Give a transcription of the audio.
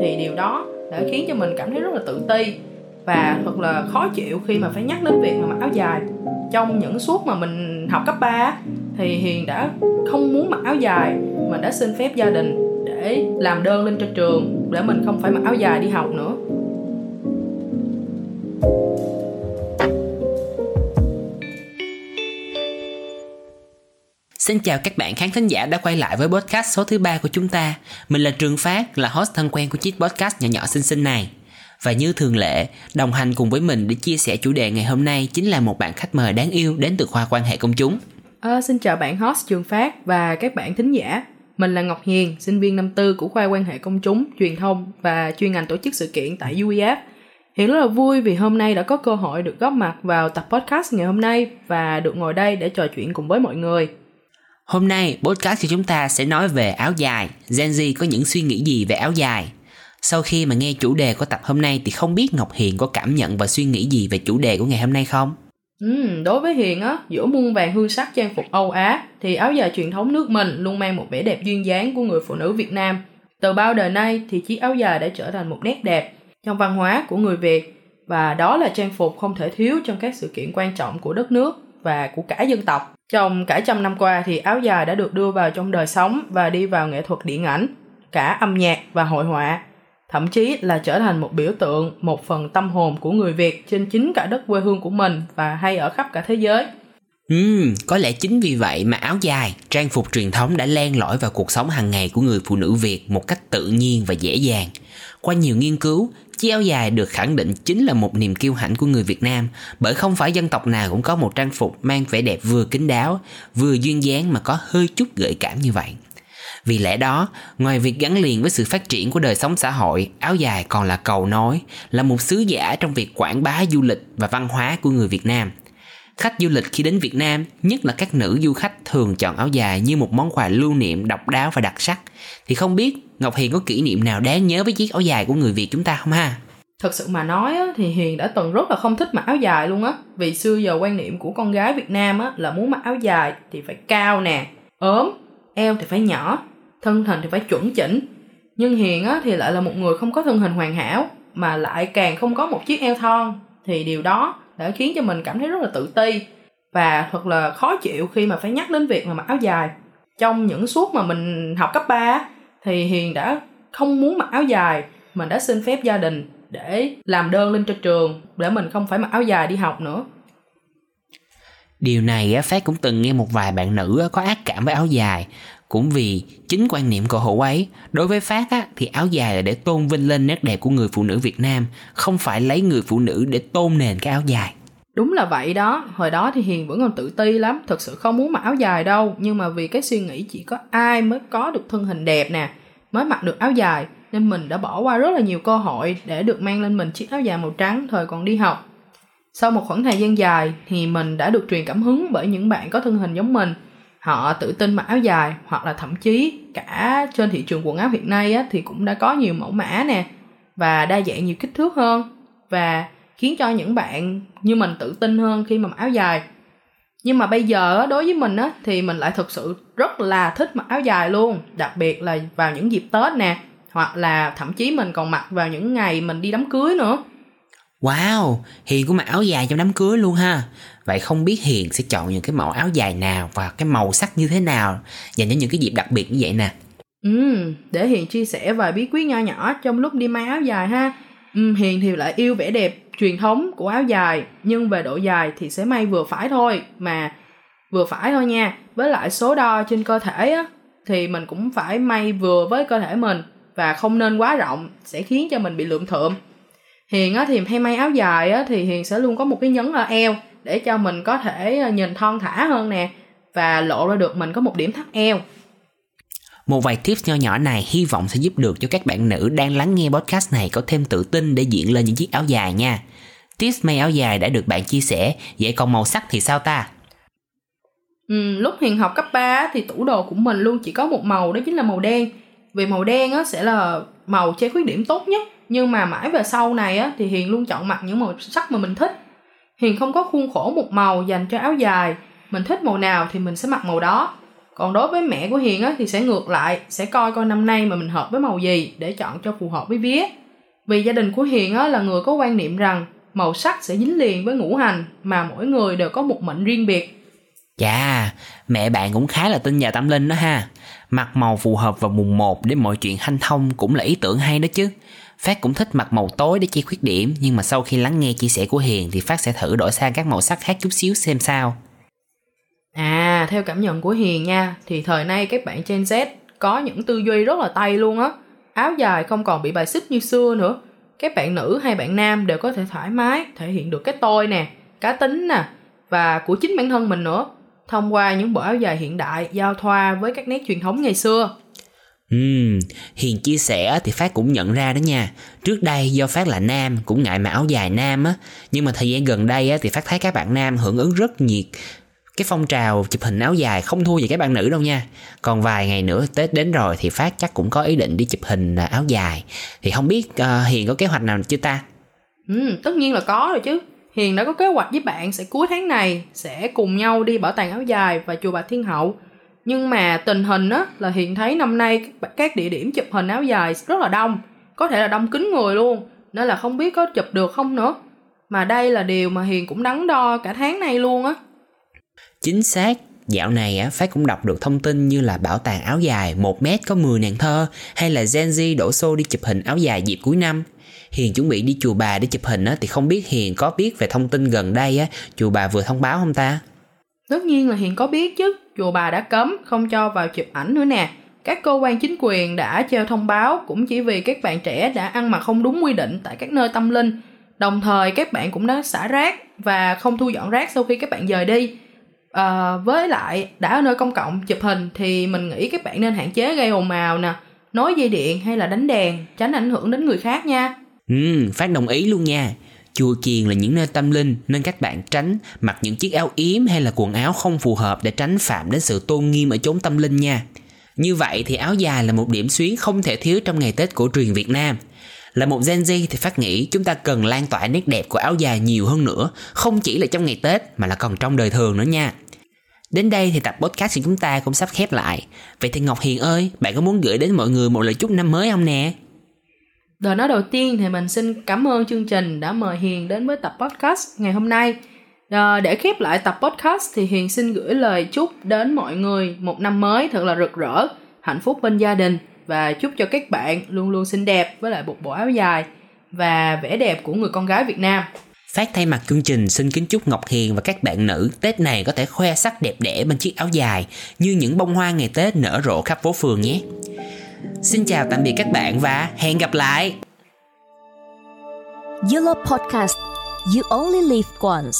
thì điều đó đã khiến cho mình cảm thấy rất là tự ti và thật là khó chịu khi mà phải nhắc đến việc mà mặc áo dài. Trong những suốt mà mình học cấp 3 thì Hiền đã không muốn mặc áo dài mình đã xin phép gia đình để làm đơn lên cho trường để mình không phải mặc áo dài đi học nữa. Xin chào các bạn khán thính giả đã quay lại với podcast số thứ ba của chúng ta. Mình là Trường Phát, là host thân quen của chiếc podcast nhỏ nhỏ xinh xinh này. Và như thường lệ, đồng hành cùng với mình để chia sẻ chủ đề ngày hôm nay chính là một bạn khách mời đáng yêu đến từ khoa quan hệ công chúng. À, xin chào bạn host Trường Phát và các bạn thính giả. Mình là Ngọc Hiền, sinh viên năm tư của khoa quan hệ công chúng, truyền thông và chuyên ngành tổ chức sự kiện tại UEF. Hiện rất là vui vì hôm nay đã có cơ hội được góp mặt vào tập podcast ngày hôm nay và được ngồi đây để trò chuyện cùng với mọi người. Hôm nay, podcast của chúng ta sẽ nói về áo dài. Gen Z có những suy nghĩ gì về áo dài? Sau khi mà nghe chủ đề của tập hôm nay thì không biết Ngọc Hiền có cảm nhận và suy nghĩ gì về chủ đề của ngày hôm nay không? Ừ, đối với Hiền á, giữa muôn vàng hương sắc trang phục Âu Á thì áo dài truyền thống nước mình luôn mang một vẻ đẹp duyên dáng của người phụ nữ Việt Nam. Từ bao đời nay thì chiếc áo dài đã trở thành một nét đẹp trong văn hóa của người Việt và đó là trang phục không thể thiếu trong các sự kiện quan trọng của đất nước và của cả dân tộc. Trong cả trăm năm qua thì áo dài đã được đưa vào trong đời sống và đi vào nghệ thuật điện ảnh, cả âm nhạc và hội họa, thậm chí là trở thành một biểu tượng, một phần tâm hồn của người Việt trên chính cả đất quê hương của mình và hay ở khắp cả thế giới. Ừ, có lẽ chính vì vậy mà áo dài, trang phục truyền thống đã len lỏi vào cuộc sống hàng ngày của người phụ nữ Việt một cách tự nhiên và dễ dàng. Qua nhiều nghiên cứu, chiếc áo dài được khẳng định chính là một niềm kiêu hãnh của người Việt Nam bởi không phải dân tộc nào cũng có một trang phục mang vẻ đẹp vừa kín đáo, vừa duyên dáng mà có hơi chút gợi cảm như vậy. Vì lẽ đó, ngoài việc gắn liền với sự phát triển của đời sống xã hội, áo dài còn là cầu nối, là một sứ giả trong việc quảng bá du lịch và văn hóa của người Việt Nam. Khách du lịch khi đến Việt Nam, nhất là các nữ du khách thường chọn áo dài như một món quà lưu niệm độc đáo và đặc sắc. Thì không biết Ngọc Hiền có kỷ niệm nào đáng nhớ với chiếc áo dài của người Việt chúng ta không ha? Thật sự mà nói á, thì Hiền đã từng rất là không thích mặc áo dài luôn á. Vì xưa giờ quan niệm của con gái Việt Nam á, là muốn mặc áo dài thì phải cao nè, ốm, eo thì phải nhỏ, thân hình thì phải chuẩn chỉnh. Nhưng Hiền á, thì lại là một người không có thân hình hoàn hảo mà lại càng không có một chiếc eo thon thì điều đó đã khiến cho mình cảm thấy rất là tự ti và thật là khó chịu khi mà phải nhắc đến việc mà mặc áo dài. Trong những suốt mà mình học cấp 3 thì Hiền đã không muốn mặc áo dài, mình đã xin phép gia đình để làm đơn lên cho trường để mình không phải mặc áo dài đi học nữa. Điều này Phát cũng từng nghe một vài bạn nữ có ác cảm với áo dài cũng vì chính quan niệm của hữu ấy đối với phát á, thì áo dài là để tôn vinh lên nét đẹp của người phụ nữ việt nam không phải lấy người phụ nữ để tôn nền cái áo dài đúng là vậy đó. Hồi đó thì hiền vẫn còn tự ti lắm. Thật sự không muốn mặc áo dài đâu. Nhưng mà vì cái suy nghĩ chỉ có ai mới có được thân hình đẹp nè mới mặc được áo dài nên mình đã bỏ qua rất là nhiều cơ hội để được mang lên mình chiếc áo dài màu trắng thời còn đi học. Sau một khoảng thời gian dài thì mình đã được truyền cảm hứng bởi những bạn có thân hình giống mình. Họ tự tin mặc áo dài hoặc là thậm chí cả trên thị trường quần áo hiện nay á, thì cũng đã có nhiều mẫu mã nè và đa dạng nhiều kích thước hơn. Và khiến cho những bạn như mình tự tin hơn khi mà mặc áo dài nhưng mà bây giờ đối với mình á thì mình lại thực sự rất là thích mặc áo dài luôn đặc biệt là vào những dịp tết nè hoặc là thậm chí mình còn mặc vào những ngày mình đi đám cưới nữa Wow, Hiền cũng mặc áo dài trong đám cưới luôn ha. Vậy không biết Hiền sẽ chọn những cái mẫu áo dài nào và cái màu sắc như thế nào dành cho những cái dịp đặc biệt như vậy nè. Ừ, để Hiền chia sẻ vài bí quyết nho nhỏ trong lúc đi may áo dài ha. Hiền thì lại yêu vẻ đẹp truyền thống của áo dài, nhưng về độ dài thì sẽ may vừa phải thôi, mà vừa phải thôi nha. Với lại số đo trên cơ thể á, thì mình cũng phải may vừa với cơ thể mình và không nên quá rộng sẽ khiến cho mình bị lượm thượm hiền á thì hay may áo dài á thì hiền sẽ luôn có một cái nhấn ở eo để cho mình có thể ờ, nhìn thon thả hơn nè và lộ ra được mình có một điểm thắt eo một vài tips nho nhỏ này hy vọng sẽ giúp được cho các bạn nữ đang lắng nghe podcast này có thêm tự tin để diện lên những chiếc áo dài nha. Tips may áo dài đã được bạn chia sẻ, vậy còn màu sắc thì sao ta? Ừ, lúc Hiền học cấp 3 thì tủ đồ của mình luôn chỉ có một màu đó chính là màu đen. Vì màu đen á, sẽ là màu che khuyết điểm tốt nhất nhưng mà mãi về sau này á thì hiền luôn chọn mặc những màu sắc mà mình thích hiền không có khuôn khổ một màu dành cho áo dài mình thích màu nào thì mình sẽ mặc màu đó còn đối với mẹ của hiền á, thì sẽ ngược lại sẽ coi coi năm nay mà mình hợp với màu gì để chọn cho phù hợp với vía vì gia đình của hiền á, là người có quan niệm rằng màu sắc sẽ dính liền với ngũ hành mà mỗi người đều có một mệnh riêng biệt Chà, mẹ bạn cũng khá là tin nhà tâm linh đó ha. Mặc màu phù hợp vào mùng 1 để mọi chuyện hanh thông cũng là ý tưởng hay đó chứ. Phát cũng thích mặc màu tối để che khuyết điểm, nhưng mà sau khi lắng nghe chia sẻ của Hiền thì Phát sẽ thử đổi sang các màu sắc khác chút xíu xem sao. À, theo cảm nhận của Hiền nha, thì thời nay các bạn Gen Z có những tư duy rất là tay luôn á. Áo dài không còn bị bài xích như xưa nữa. Các bạn nữ hay bạn nam đều có thể thoải mái thể hiện được cái tôi nè, cá tính nè và của chính bản thân mình nữa thông qua những bộ áo dài hiện đại giao thoa với các nét truyền thống ngày xưa. Ừm, Hiền chia sẻ thì Phát cũng nhận ra đó nha Trước đây do Phát là nam cũng ngại mặc áo dài nam á Nhưng mà thời gian gần đây á, thì Phát thấy các bạn nam hưởng ứng rất nhiệt cái phong trào chụp hình áo dài không thua gì các bạn nữ đâu nha Còn vài ngày nữa Tết đến rồi thì Phát chắc cũng có ý định đi chụp hình à, áo dài Thì không biết uh, Hiền có kế hoạch nào chưa ta? Ừ, tất nhiên là có rồi chứ Hiền đã có kế hoạch với bạn sẽ cuối tháng này sẽ cùng nhau đi bảo tàng áo dài và chùa Bà Thiên Hậu. Nhưng mà tình hình á là hiện thấy năm nay các địa điểm chụp hình áo dài rất là đông, có thể là đông kín người luôn, nên là không biết có chụp được không nữa. Mà đây là điều mà Hiền cũng đắn đo cả tháng này luôn á. Chính xác, Dạo này á, Phát cũng đọc được thông tin như là bảo tàng áo dài 1 mét có 10 nàng thơ hay là Gen Z đổ xô đi chụp hình áo dài dịp cuối năm. Hiền chuẩn bị đi chùa bà để chụp hình á, thì không biết Hiền có biết về thông tin gần đây á, chùa bà vừa thông báo không ta? Tất nhiên là Hiền có biết chứ, chùa bà đã cấm không cho vào chụp ảnh nữa nè. Các cơ quan chính quyền đã treo thông báo cũng chỉ vì các bạn trẻ đã ăn mặc không đúng quy định tại các nơi tâm linh. Đồng thời các bạn cũng đã xả rác và không thu dọn rác sau khi các bạn rời đi uh, với lại đã ở nơi công cộng chụp hình thì mình nghĩ các bạn nên hạn chế gây ồn ào nè, nối dây điện hay là đánh đèn, tránh ảnh hưởng đến người khác nha. Ừ, Phát đồng ý luôn nha. Chùa chiền là những nơi tâm linh nên các bạn tránh mặc những chiếc áo yếm hay là quần áo không phù hợp để tránh phạm đến sự tôn nghiêm ở chốn tâm linh nha. Như vậy thì áo dài là một điểm xuyến không thể thiếu trong ngày Tết cổ truyền Việt Nam. Là một Gen Z thì Phát nghĩ chúng ta cần lan tỏa nét đẹp của áo dài nhiều hơn nữa, không chỉ là trong ngày Tết mà là còn trong đời thường nữa nha. Đến đây thì tập podcast của chúng ta cũng sắp khép lại. Vậy thì Ngọc Hiền ơi, bạn có muốn gửi đến mọi người một lời chúc năm mới không nè? lời nói đầu tiên thì mình xin cảm ơn chương trình đã mời Hiền đến với tập podcast ngày hôm nay. À, để khép lại tập podcast thì Hiền xin gửi lời chúc đến mọi người một năm mới thật là rực rỡ, hạnh phúc bên gia đình và chúc cho các bạn luôn luôn xinh đẹp với lại một bộ áo dài và vẻ đẹp của người con gái Việt Nam. Phát thay mặt chương trình, xin kính chúc Ngọc Hiền và các bạn nữ Tết này có thể khoe sắc đẹp đẽ bên chiếc áo dài như những bông hoa ngày Tết nở rộ khắp phố phường nhé. Xin chào tạm biệt các bạn và hẹn gặp lại. Yellow Podcast, You Only Live Once